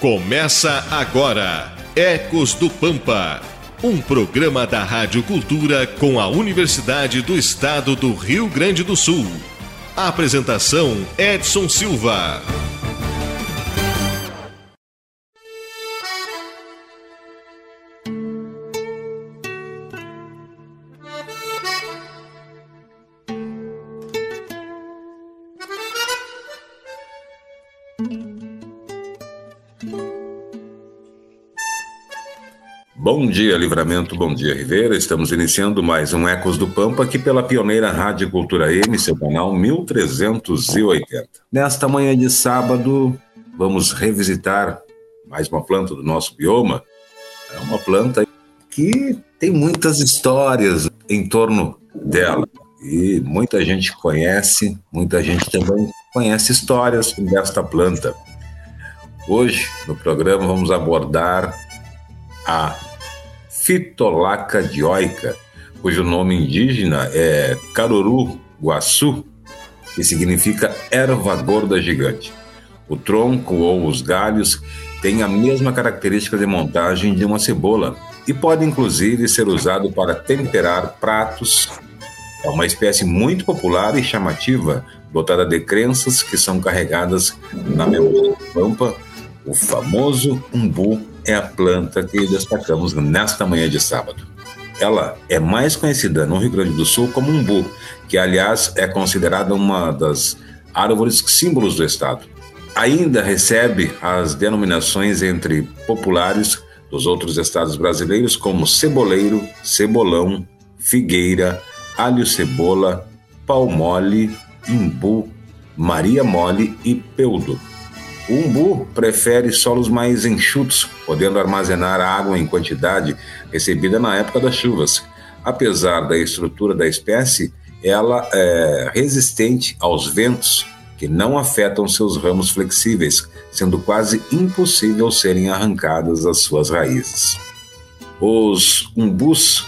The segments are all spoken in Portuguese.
Começa agora Ecos do Pampa, um programa da Rádio Cultura com a Universidade do Estado do Rio Grande do Sul. A apresentação Edson Silva. Bom dia, Livramento, bom dia, Ribeira. Estamos iniciando mais um Ecos do Pampa aqui pela pioneira Rádio Cultura M, seu canal 1380. Nesta manhã de sábado, vamos revisitar mais uma planta do nosso bioma. É uma planta que tem muitas histórias em torno dela. E muita gente conhece, muita gente também conhece histórias desta planta. Hoje, no programa, vamos abordar a Fitolaca dioica, cujo nome indígena é Caruru Guaçu, que significa erva gorda gigante. O tronco ou os galhos têm a mesma característica de montagem de uma cebola e pode inclusive ser usado para temperar pratos. É uma espécie muito popular e chamativa, dotada de crenças que são carregadas na memória Pampa, o famoso umbu é a planta que destacamos nesta manhã de sábado. Ela é mais conhecida no Rio Grande do Sul como umbu, que aliás é considerada uma das árvores símbolos do estado. Ainda recebe as denominações entre populares dos outros estados brasileiros como ceboleiro, cebolão, figueira, alho cebola, pau mole, imbu, maria mole e peudo. O umbu prefere solos mais enxutos, podendo armazenar água em quantidade recebida na época das chuvas. Apesar da estrutura da espécie, ela é resistente aos ventos que não afetam seus ramos flexíveis, sendo quase impossível serem arrancadas as suas raízes. Os umbus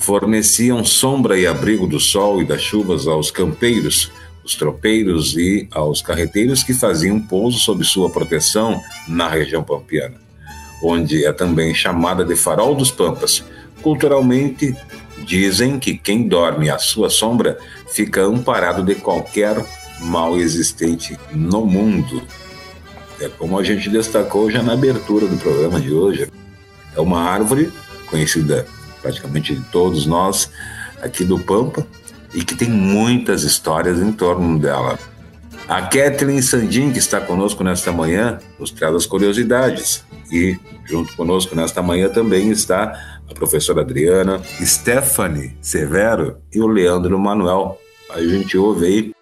forneciam sombra e abrigo do sol e das chuvas aos campeiros, os tropeiros e aos carreteiros que faziam pouso sob sua proteção na região pampiana, onde é também chamada de Farol dos Pampas. Culturalmente, dizem que quem dorme à sua sombra fica amparado de qualquer mal existente no mundo. É como a gente destacou já na abertura do programa de hoje. É uma árvore conhecida praticamente de todos nós aqui do Pampa, e que tem muitas histórias em torno dela. A Kathleen Sandin, que está conosco nesta manhã, nos traz as curiosidades. E junto conosco nesta manhã também está a professora Adriana, Stephanie Severo e o Leandro Manuel. A gente ouve aí.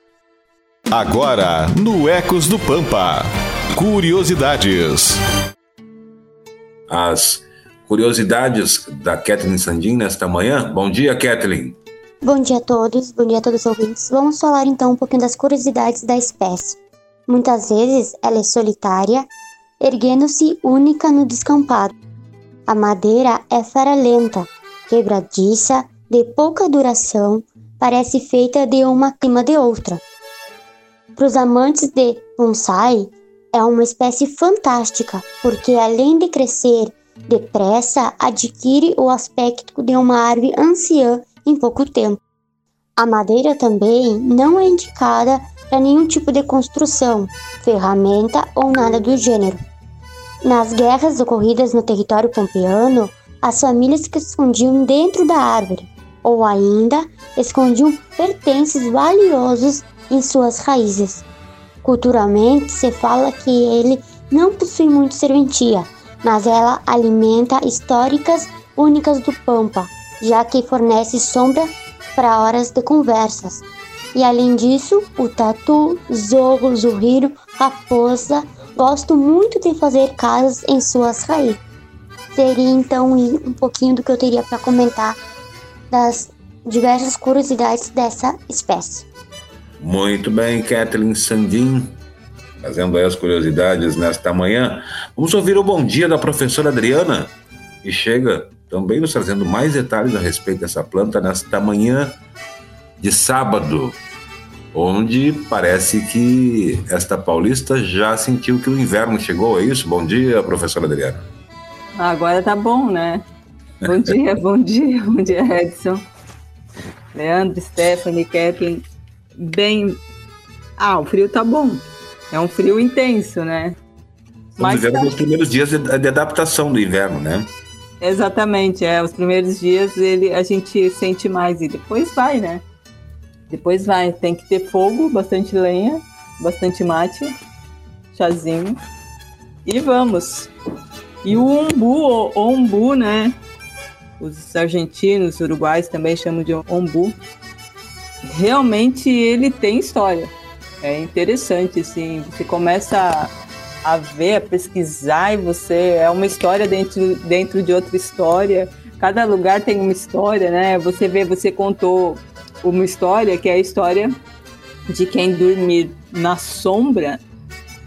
Agora, no Ecos do Pampa, curiosidades. As curiosidades da Kathleen Sandin nesta manhã. Bom dia, Kathleen. Bom dia a todos, bom dia a todos os ouvintes. Vamos falar então um pouquinho das curiosidades da espécie. Muitas vezes ela é solitária, erguendo-se única no descampado. A madeira é faralenta, quebradiça, de pouca duração, parece feita de uma clima de outra. Para os amantes de bonsai, é uma espécie fantástica, porque além de crescer depressa, adquire o aspecto de uma árvore anciã em pouco tempo. A madeira também não é indicada para nenhum tipo de construção, ferramenta ou nada do gênero. Nas guerras ocorridas no território pompeano, as famílias que escondiam dentro da árvore, ou ainda escondiam pertences valiosos em suas raízes. Culturalmente, se fala que ele não possui muito serventia, mas ela alimenta históricas únicas do Pampa, já que fornece sombra para horas de conversas. E além disso, o tatu, zorro, zurriro, raposa gosto muito de fazer casas em suas raízes. Seria então um pouquinho do que eu teria para comentar das diversas curiosidades dessa espécie. Muito bem, Kathleen Sandin, fazendo aí as curiosidades nesta manhã. Vamos ouvir o bom dia da professora Adriana, que chega também nos trazendo mais detalhes a respeito dessa planta nesta manhã de sábado. onde parece que esta paulista já sentiu que o inverno chegou, é isso? Bom dia, professora Adriana. Agora tá bom, né? Bom dia, bom dia, bom dia, Edson. Leandro, Stephanie, Kevin. Bem. Ah, o frio tá bom. É um frio intenso, né? Estamos vivendo tá... os primeiros dias de, de adaptação do inverno, né? Exatamente, é. Os primeiros dias ele, a gente sente mais e depois vai, né? Depois vai. Tem que ter fogo, bastante lenha, bastante mate, chazinho. E vamos. E o umbu, o umbu, né? Os argentinos, os uruguais também chamam de umbu. Realmente ele tem história. É interessante, assim. Você começa ver, a pesquisar e você é uma história dentro, dentro de outra história. Cada lugar tem uma história, né? Você vê, você contou uma história que é a história de quem dormir na sombra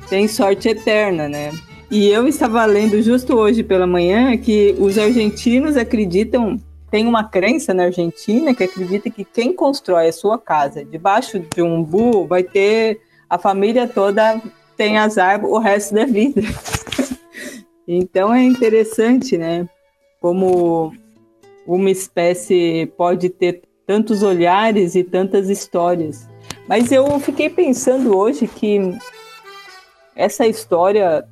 tem sorte eterna, né? E eu estava lendo justo hoje pela manhã que os argentinos acreditam, tem uma crença na Argentina que acredita que quem constrói a sua casa debaixo de um umbu vai ter a família toda tem azar o resto da vida. então é interessante, né? Como uma espécie pode ter tantos olhares e tantas histórias. Mas eu fiquei pensando hoje que essa história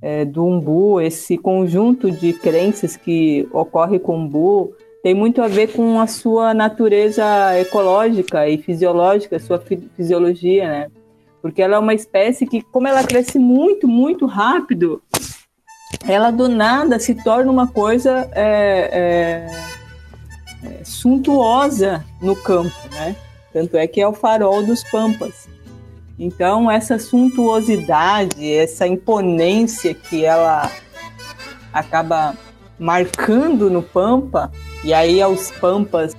é, do umbu, esse conjunto de crenças que ocorre com o umbu, tem muito a ver com a sua natureza ecológica e fisiológica, sua fisiologia, né? Porque ela é uma espécie que, como ela cresce muito, muito rápido, ela do nada se torna uma coisa é, é, é, suntuosa no campo, né? Tanto é que é o farol dos pampas. Então, essa suntuosidade, essa imponência que ela acaba marcando no pampa, e aí aos pampas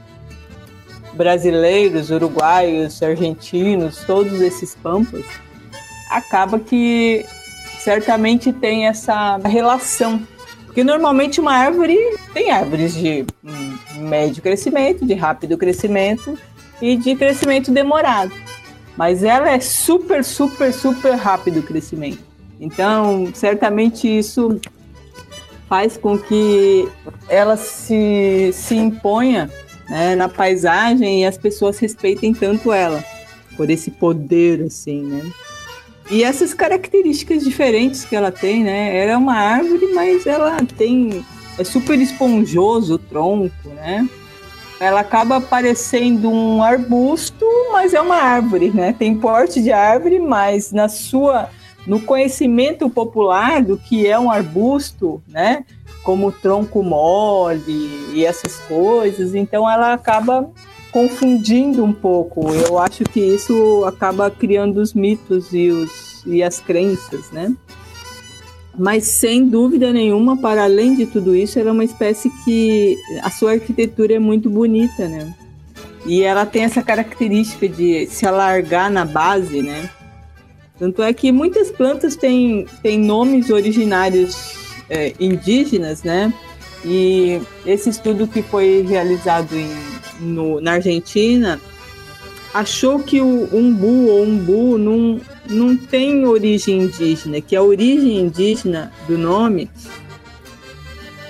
brasileiros, uruguaios, argentinos, todos esses pampas, acaba que certamente tem essa relação. Porque normalmente uma árvore tem árvores de médio crescimento, de rápido crescimento e de crescimento demorado. Mas ela é super, super, super rápido crescimento. Então, certamente isso faz com que ela se, se imponha né, na paisagem e as pessoas respeitem tanto ela por esse poder assim, né? E essas características diferentes que ela tem, né? Ela é uma árvore, mas ela tem é super esponjoso o tronco, né? Ela acaba parecendo um arbusto, mas é uma árvore, né? Tem porte de árvore, mas na sua no conhecimento popular do que é um arbusto, né? Como tronco mole e essas coisas, então ela acaba confundindo um pouco. Eu acho que isso acaba criando os mitos e, os, e as crenças, né? Mas sem dúvida nenhuma, para além de tudo isso, ela é uma espécie que a sua arquitetura é muito bonita, né? E ela tem essa característica de se alargar na base, né? Tanto é que muitas plantas têm, têm nomes originários é, indígenas, né? E esse estudo que foi realizado em, no, na Argentina achou que o umbu ou umbu não, não tem origem indígena, que a origem indígena do nome,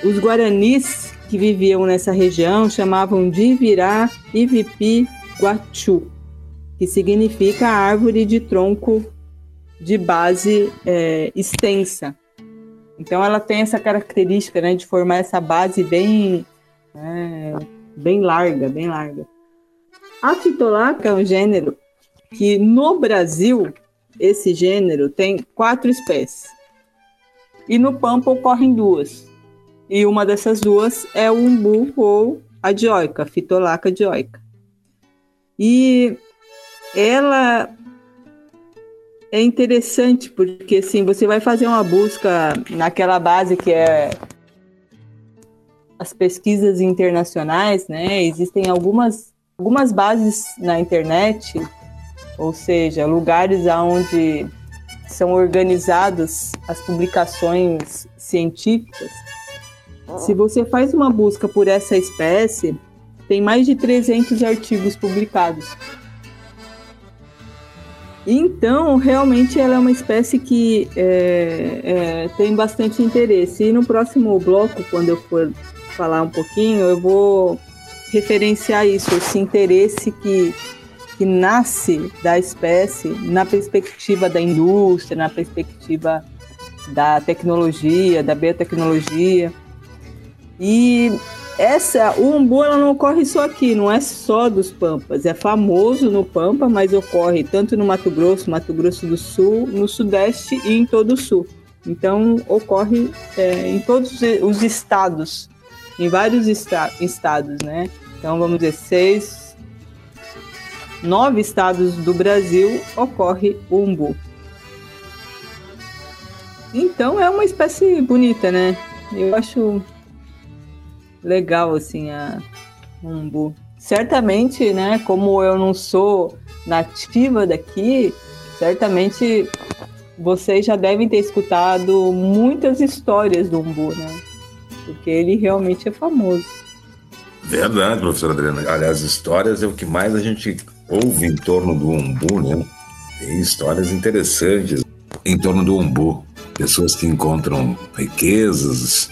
os guaranis que viviam nessa região chamavam de Ivirá Ivipi Guachu, que significa árvore de tronco de base é, extensa. Então ela tem essa característica né, de formar essa base bem, é, bem larga, bem larga. A fitolaca é um gênero que no Brasil esse gênero tem quatro espécies e no Pampa ocorrem duas. E uma dessas duas é o umbu ou a dioica, fitolaca dioica. E ela é interessante porque assim você vai fazer uma busca naquela base que é as pesquisas internacionais, né? Existem algumas algumas bases na internet, ou seja, lugares aonde são organizadas as publicações científicas. Se você faz uma busca por essa espécie, tem mais de 300 artigos publicados. Então, realmente, ela é uma espécie que é, é, tem bastante interesse. E no próximo bloco, quando eu for falar um pouquinho, eu vou referenciar isso, esse interesse que, que nasce da espécie na perspectiva da indústria, na perspectiva da tecnologia, da biotecnologia. E essa, o umbu ela não ocorre só aqui, não é só dos Pampas, é famoso no Pampa, mas ocorre tanto no Mato Grosso, Mato Grosso do Sul, no Sudeste e em todo o Sul. Então ocorre é, em todos os estados, em vários esta estados, né? Então vamos dizer seis, nove estados do Brasil ocorre o umbu. Então é uma espécie bonita, né? Eu acho legal, assim, a umbu. Certamente, né, como eu não sou nativa daqui, certamente vocês já devem ter escutado muitas histórias do umbu, né? Porque ele realmente é famoso. Verdade, professora Adriana. Aliás, histórias é o que mais a gente ouve em torno do umbu, né? Tem histórias interessantes em torno do umbu. Pessoas que encontram riquezas,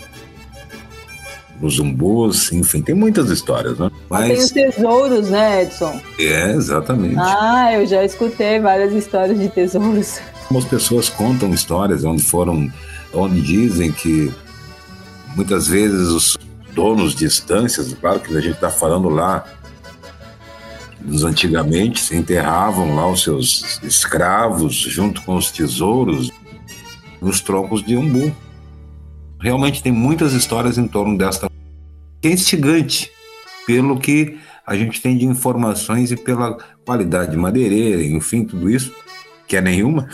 os umbus, enfim, tem muitas histórias, né? Mas... Tem os tesouros, né, Edson? É, exatamente. Ah, eu já escutei várias histórias de tesouros. As pessoas contam histórias onde foram, onde dizem que muitas vezes os donos de estâncias, claro que a gente está falando lá dos antigamente, se enterravam lá os seus escravos junto com os tesouros nos troncos de umbu. Realmente tem muitas histórias em torno desta que é instigante pelo que a gente tem de informações e pela qualidade madeireira, enfim, tudo isso, que é nenhuma,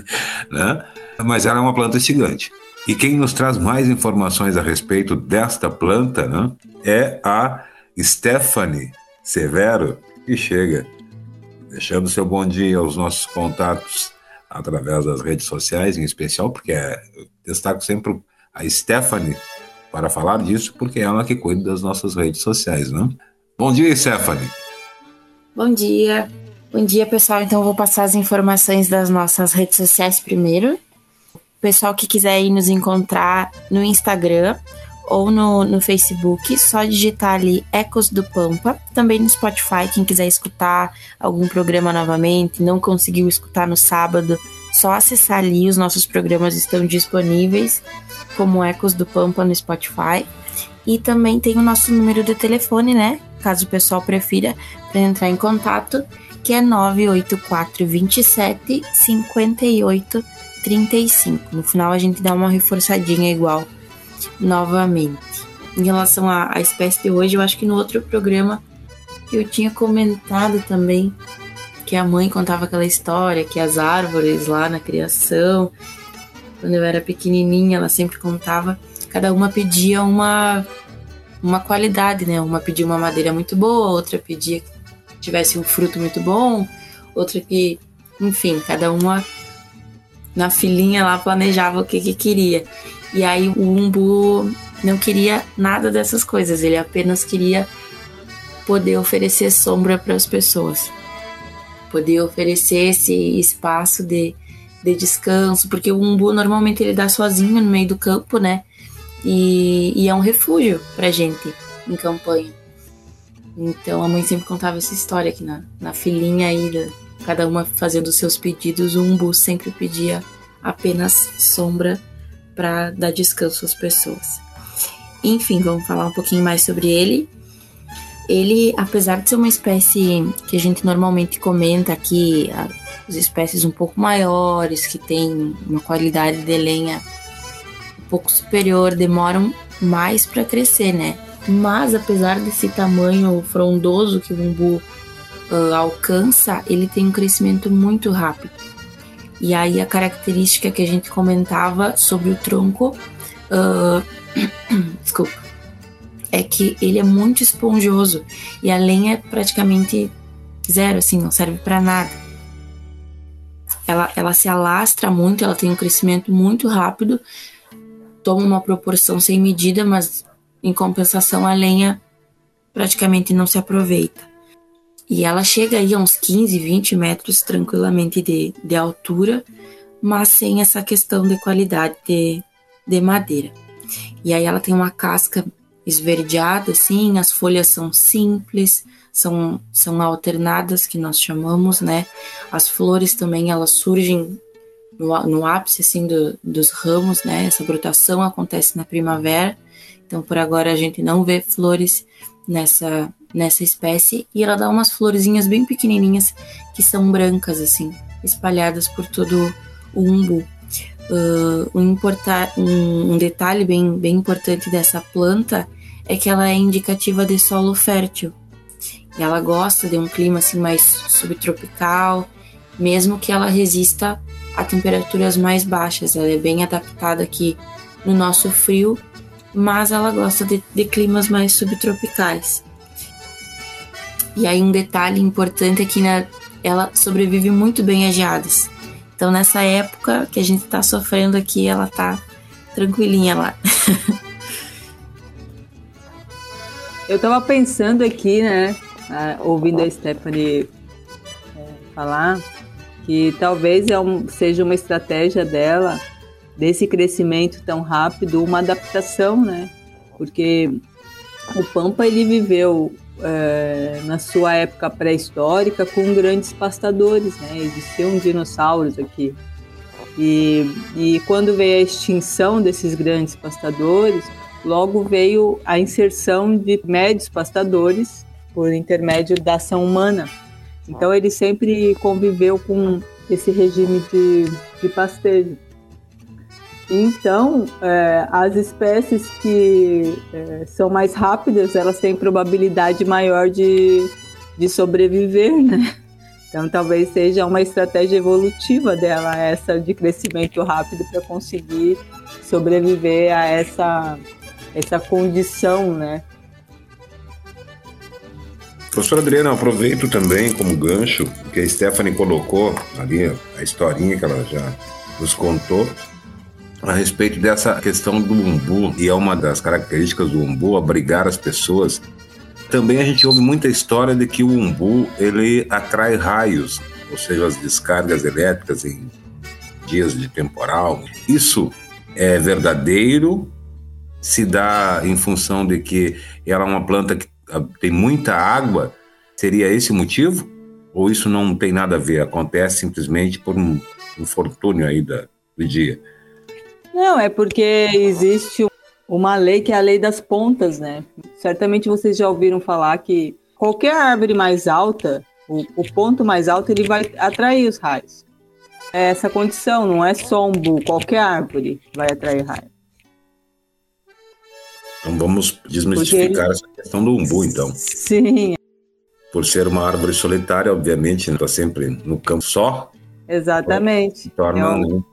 né? mas ela é uma planta instigante. E quem nos traz mais informações a respeito desta planta né, é a Stephanie Severo, que chega deixando seu bom dia aos nossos contatos através das redes sociais, em especial, porque é, destaco sempre a Stephanie para falar disso, porque é ela que cuida das nossas redes sociais, né? Bom dia, Stephanie. Bom dia. Bom dia, pessoal. Então, vou passar as informações das nossas redes sociais primeiro. Pessoal que quiser ir nos encontrar no Instagram ou no, no Facebook, só digitar ali Ecos do Pampa. Também no Spotify, quem quiser escutar algum programa novamente, não conseguiu escutar no sábado, só acessar ali, os nossos programas estão disponíveis como Ecos do Pampa no Spotify. E também tem o nosso número de telefone, né? Caso o pessoal prefira, para entrar em contato, que é 984 27 58 35. No final a gente dá uma reforçadinha igual novamente. Em relação à, à espécie de hoje, eu acho que no outro programa eu tinha comentado também que a mãe contava aquela história que as árvores lá na criação quando eu era pequenininha, ela sempre contava, cada uma pedia uma uma qualidade, né? Uma pedia uma madeira muito boa, outra pedia que tivesse um fruto muito bom, outra que, enfim, cada uma na filinha lá planejava o que, que queria. E aí o umbu não queria nada dessas coisas, ele apenas queria poder oferecer sombra para as pessoas, poder oferecer esse espaço de de descanso, porque o umbu normalmente ele dá sozinho no meio do campo, né? E, e é um refúgio pra gente em campanha. Então a mãe sempre contava essa história aqui na, na filinha aí, da, cada uma fazendo os seus pedidos, o umbu sempre pedia apenas sombra para dar descanso às pessoas. Enfim, vamos falar um pouquinho mais sobre ele. Ele, apesar de ser uma espécie que a gente normalmente comenta aqui, as espécies um pouco maiores, que têm uma qualidade de lenha um pouco superior, demoram mais para crescer, né? Mas apesar desse tamanho frondoso que o umbu uh, alcança, ele tem um crescimento muito rápido. E aí a característica que a gente comentava sobre o tronco, uh, desculpa, é que ele é muito esponjoso e a lenha é praticamente zero, assim, não serve para nada ela, ela se alastra muito, ela tem um crescimento muito rápido, toma uma proporção sem medida, mas em compensação a lenha praticamente não se aproveita. E ela chega aí a uns 15, 20 metros tranquilamente de, de altura, mas sem essa questão de qualidade de, de madeira. E aí ela tem uma casca esverdeada, assim, as folhas são simples, são, são alternadas, que nós chamamos, né? As flores também, elas surgem no, no ápice, assim, do, dos ramos, né? Essa brotação acontece na primavera, então por agora a gente não vê flores nessa, nessa espécie, e ela dá umas florzinhas bem pequenininhas, que são brancas, assim, espalhadas por todo o umbu. Uh, um, um, um detalhe bem, bem importante dessa planta é que ela é indicativa de solo fértil. E ela gosta de um clima assim mais subtropical, mesmo que ela resista a temperaturas mais baixas. Ela é bem adaptada aqui no nosso frio, mas ela gosta de, de climas mais subtropicais. E aí um detalhe importante é que né, ela sobrevive muito bem a geadas. Então nessa época que a gente está sofrendo aqui, ela tá tranquilinha lá. Eu tava pensando aqui, né, ouvindo a Stephanie é, falar, que talvez é um, seja uma estratégia dela, desse crescimento tão rápido, uma adaptação, né? Porque o Pampa ele viveu é, na sua época pré-histórica com grandes pastadores, né? Existiam dinossauros aqui. E, e quando veio a extinção desses grandes pastadores, Logo veio a inserção de médios pastadores por intermédio da ação humana. Então ele sempre conviveu com esse regime de, de pastejo. Então, é, as espécies que é, são mais rápidas, elas têm probabilidade maior de, de sobreviver, né? Então, talvez seja uma estratégia evolutiva dela, essa de crescimento rápido, para conseguir sobreviver a essa essa condição, né? Professora Adriana, aproveito também como gancho que a Stephanie colocou ali, a historinha que ela já nos contou, a respeito dessa questão do umbu, e é uma das características do umbu, abrigar as pessoas. Também a gente ouve muita história de que o umbu, ele atrai raios, ou seja, as descargas elétricas em dias de temporal. Isso é verdadeiro se dá em função de que ela é uma planta que ah, tem muita água? Seria esse o motivo? Ou isso não tem nada a ver? Acontece simplesmente por um infortúnio aí da, do dia? Não, é porque existe uma lei que é a lei das pontas, né? Certamente vocês já ouviram falar que qualquer árvore mais alta, o, o ponto mais alto, ele vai atrair os raios. É essa condição, não é só um bu, qualquer árvore vai atrair raios. Então vamos desmistificar ele... essa questão do umbu, então. Sim. Por ser uma árvore solitária, obviamente, está sempre no campo só. Exatamente. Torna, é, o...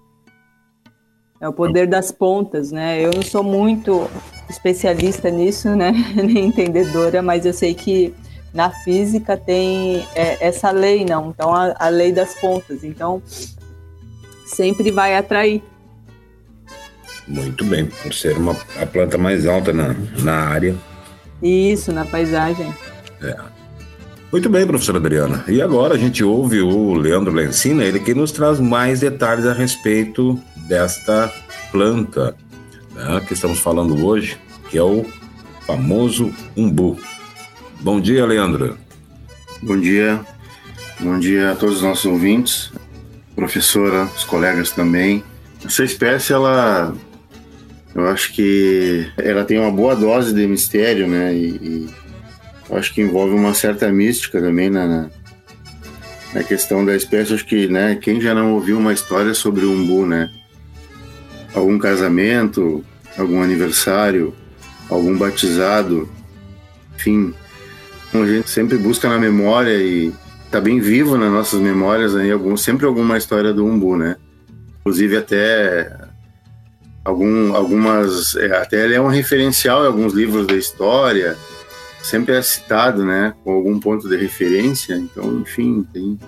É o poder das pontas, né? Eu não sou muito especialista nisso, né? Nem entendedora, mas eu sei que na física tem é, essa lei, não? Então, a, a lei das pontas. Então, sempre vai atrair. Muito bem, por ser uma, a planta mais alta na, na área. Isso, na paisagem. É. Muito bem, professora Adriana. E agora a gente ouve o Leandro Lencina, ele que nos traz mais detalhes a respeito desta planta né, que estamos falando hoje, que é o famoso umbu. Bom dia, Leandro. Bom dia. Bom dia a todos os nossos ouvintes, professora, os colegas também. Essa espécie, ela eu acho que ela tem uma boa dose de mistério, né? E, e acho que envolve uma certa mística também na, na, questão da espécie. Acho que, né? Quem já não ouviu uma história sobre o umbu, né? Algum casamento, algum aniversário, algum batizado, enfim. A gente sempre busca na memória e tá bem vivo nas nossas memórias aí algum, sempre alguma história do umbu, né? Inclusive até algum, algumas. É, até ele é um referencial em alguns livros da história, sempre é citado, né, com algum ponto de referência. Então, enfim, tem,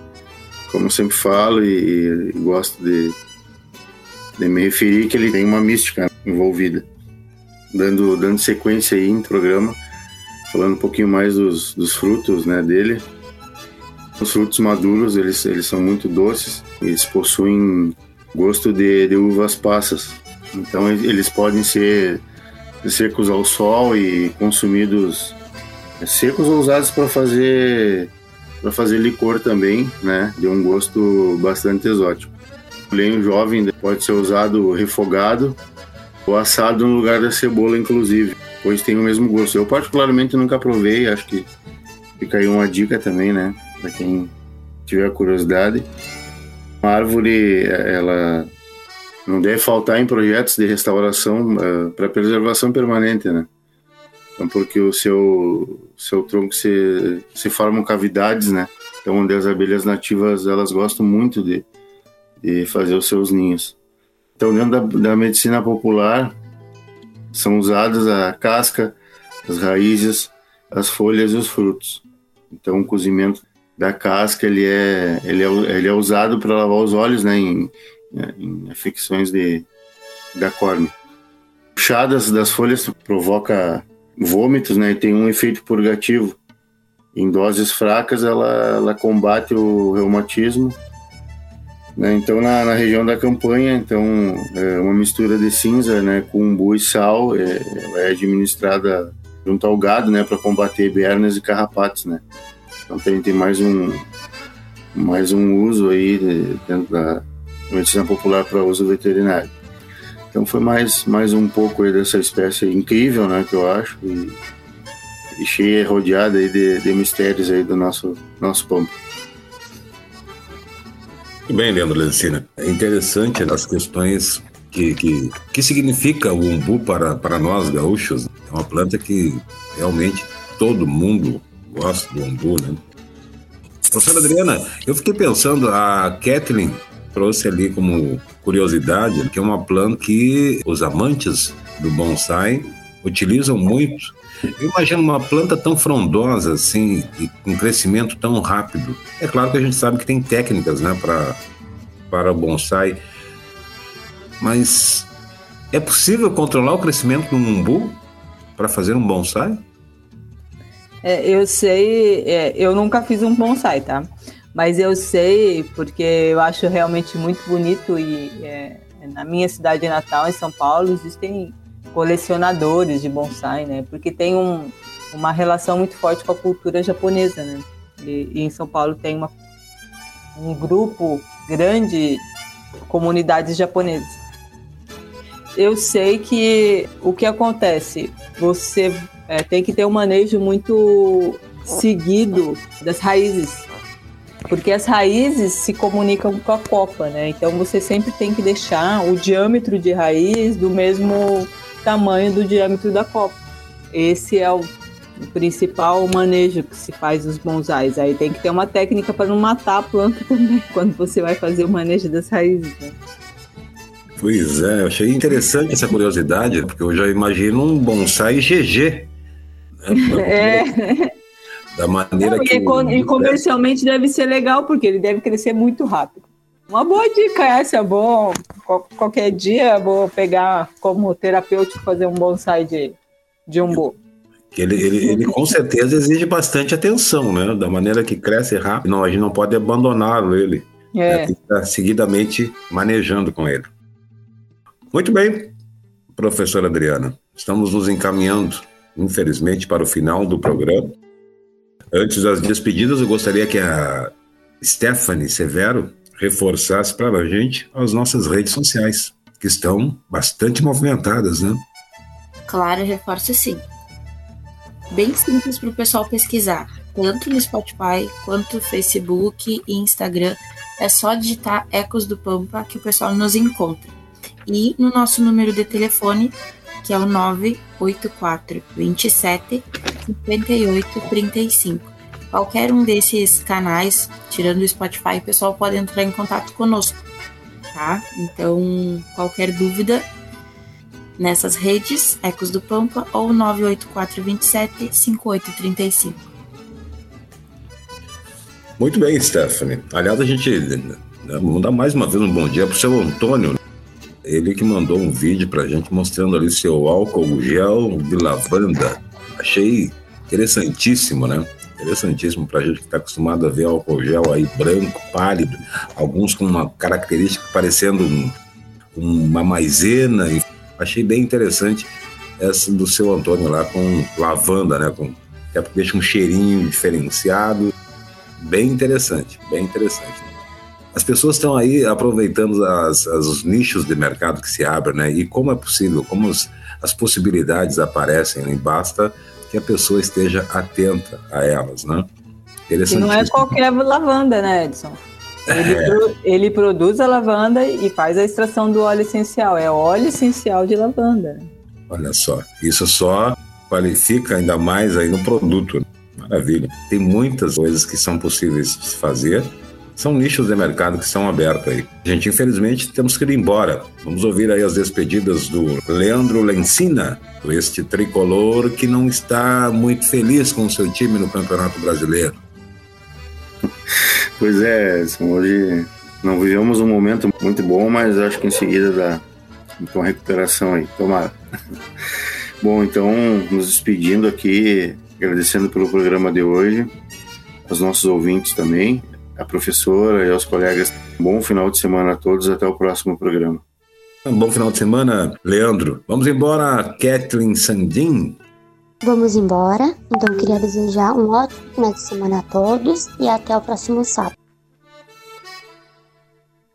como sempre falo e, e gosto de, de me referir, que ele tem uma mística envolvida. Dando, dando sequência aí em programa, falando um pouquinho mais dos, dos frutos né, dele. Os frutos maduros, eles, eles são muito doces, eles possuem gosto de, de uvas passas. Então eles podem ser secos ao sol e consumidos secos ou usados para fazer para fazer licor também, né? De um gosto bastante exótico. O lenho jovem pode ser usado refogado ou assado no lugar da cebola, inclusive, pois tem o mesmo gosto. Eu particularmente nunca provei, acho que fica aí uma dica também, né? Para quem tiver curiosidade. Uma árvore, ela não deve faltar em projetos de restauração uh, para preservação permanente, né? Então, porque o seu, seu tronco se, se formam cavidades, né? Então, onde as abelhas nativas elas gostam muito de, de fazer os seus ninhos. Então, dentro da, da medicina popular, são usadas a casca, as raízes, as folhas e os frutos. Então, o cozimento da casca ele é, ele é, ele é usado para lavar os olhos, né? Em, em afecções de, da córnea. O chá das, das folhas provoca vômitos, né? E tem um efeito purgativo. Em doses fracas, ela, ela combate o reumatismo. Né? Então, na, na, região da campanha, então é uma mistura de cinza, né, com umbu e sal, é, ela é administrada junto ao gado, né, para combater bernas e carrapatos, né. Então tem, tem mais um mais um uso aí dentro da medicina popular para uso veterinário. Então foi mais, mais um pouco dessa espécie incrível, né, que eu acho, e, e cheia, rodeada aí de, de mistérios aí do nosso, nosso pampa. Muito bem, Leandro Lencina. É interessante as questões que, que, que significa o umbu para, para nós gaúchos. É uma planta que realmente todo mundo gosta do umbu, né? Professora Adriana, eu fiquei pensando, a Kathleen trouxe ali como curiosidade que é uma planta que os amantes do bonsai utilizam muito. Eu imagino uma planta tão frondosa assim e com crescimento tão rápido. É claro que a gente sabe que tem técnicas, né, para para bonsai, mas é possível controlar o crescimento do umbu para fazer um bonsai? É, eu sei, é, eu nunca fiz um bonsai, tá? Mas eu sei, porque eu acho realmente muito bonito e é, na minha cidade natal, em São Paulo, existem colecionadores de bonsai, né? Porque tem um, uma relação muito forte com a cultura japonesa, né? E, e em São Paulo tem uma, um grupo grande, comunidades japonesas. Eu sei que o que acontece, você é, tem que ter um manejo muito seguido das raízes porque as raízes se comunicam com a copa, né? Então você sempre tem que deixar o diâmetro de raiz do mesmo tamanho do diâmetro da copa. Esse é o principal manejo que se faz dos bonsais. Aí tem que ter uma técnica para não matar a planta também quando você vai fazer o manejo das raízes. Né? Pois é, eu achei interessante essa curiosidade, porque eu já imagino um bonsai GG. Né? É da maneira Não, que. E, e comercialmente deve ser legal, porque ele deve crescer muito rápido. Uma boa dica essa, bom. Qualquer dia vou pegar como terapêutico fazer um bonsai de, de umbu. Ele, ele, ele com certeza exige bastante atenção, né? Da maneira que cresce rápido, não, a gente não pode abandoná-lo ele. É. Né? Tem que estar seguidamente manejando com ele. Muito bem, professora Adriana. Estamos nos encaminhando, infelizmente, para o final do programa. Antes das despedidas, eu gostaria que a Stephanie Severo reforçasse para a gente as nossas redes sociais, que estão bastante movimentadas, né? Claro, reforço sim. Bem simples para o pessoal pesquisar, tanto no Spotify quanto no Facebook e Instagram. É só digitar Ecos do Pampa que o pessoal nos encontra. E no nosso número de telefone, que é o 984 27 58 35. Qualquer um desses canais, tirando o Spotify, o pessoal pode entrar em contato conosco, tá? Então, qualquer dúvida nessas redes, Ecos do Pampa ou 984 27 5835. Muito bem, Stephanie. Aliás, a gente né, dar mais uma vez um bom dia para o seu Antônio. Ele que mandou um vídeo para a gente mostrando ali seu álcool gel de lavanda. Achei interessantíssimo, né? Interessantíssimo para a gente que está acostumado a ver álcool gel aí branco, pálido, alguns com uma característica parecendo um, uma maisena. Achei bem interessante essa do seu Antônio lá com lavanda, né? Com, que deixa um cheirinho diferenciado. Bem interessante, bem interessante. As pessoas estão aí aproveitando as, as, os nichos de mercado que se abrem, né? E como é possível, como as, as possibilidades aparecem, né? basta que a pessoa esteja atenta a elas, né? E não é qualquer lavanda, né, Edson? Ele, é. pro, ele, produz a lavanda e faz a extração do óleo essencial. É óleo essencial de lavanda. Olha só, isso só qualifica ainda mais aí no produto. Maravilha. Tem muitas coisas que são possíveis de se fazer. São nichos de mercado que estão abertos aí. Gente, infelizmente, temos que ir embora. Vamos ouvir aí as despedidas do Leandro Lencina, este tricolor que não está muito feliz com o seu time no Campeonato Brasileiro. Pois é, hoje não vivemos um momento muito bom, mas acho que em seguida dá então recuperação aí, tomara. Bom, então nos despedindo aqui, agradecendo pelo programa de hoje, aos nossos ouvintes também, a professora e aos colegas. Bom final de semana a todos, até o próximo programa. Um bom final de semana, Leandro. Vamos embora, Kathleen Sandin. Vamos embora. Então, queria desejar um ótimo final de semana a todos e até o próximo sábado.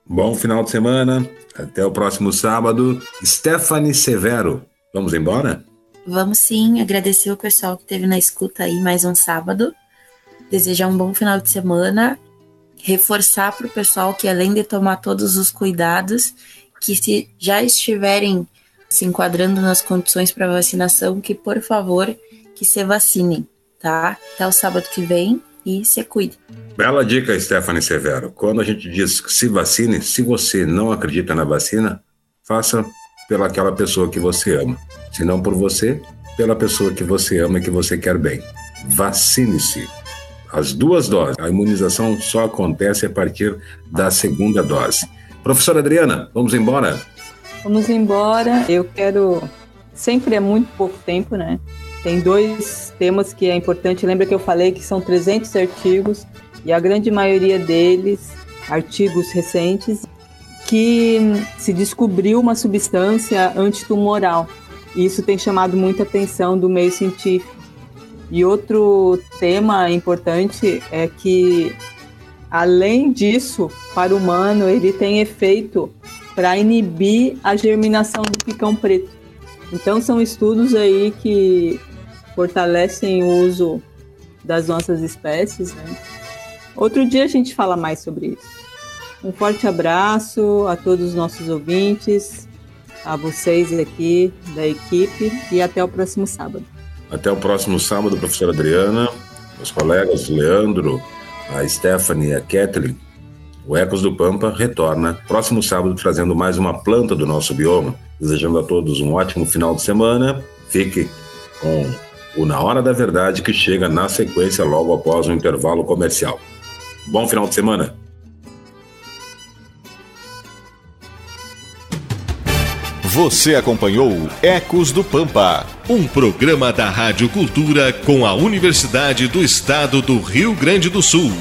Bom final de semana. Até o próximo sábado. Stephanie Severo. Vamos embora? Vamos sim. Agradecer o pessoal que esteve na escuta aí mais um sábado. Desejar um bom final de semana. Reforçar para o pessoal que, além de tomar todos os cuidados, que se já estiverem se enquadrando nas condições para vacinação, que por favor que se vacinem, tá? Até o sábado que vem e se cuide. Bela dica, Stephanie Severo. Quando a gente diz se vacine, se você não acredita na vacina, faça pela aquela pessoa que você ama. Se não por você, pela pessoa que você ama e que você quer bem. Vacine-se. As duas doses. A imunização só acontece a partir da segunda dose. Professora Adriana, vamos embora? Vamos embora. Eu quero. Sempre é muito pouco tempo, né? Tem dois temas que é importante. Lembra que eu falei que são 300 artigos e a grande maioria deles, artigos recentes, que se descobriu uma substância antitumoral. E isso tem chamado muita atenção do meio científico. E outro tema importante é que, além disso, para o humano, ele tem efeito para inibir a germinação do picão preto. Então são estudos aí que fortalecem o uso das nossas espécies. Né? Outro dia a gente fala mais sobre isso. Um forte abraço a todos os nossos ouvintes, a vocês aqui da equipe e até o próximo sábado. Até o próximo sábado, professora Adriana, os colegas Leandro, a Stephanie e a Kathleen. O Ecos do Pampa retorna próximo sábado trazendo mais uma planta do nosso bioma. Desejando a todos um ótimo final de semana. Fique com o Na Hora da Verdade que chega na sequência logo após o intervalo comercial. Bom final de semana! Você acompanhou Ecos do Pampa, um programa da Rádio Cultura com a Universidade do Estado do Rio Grande do Sul.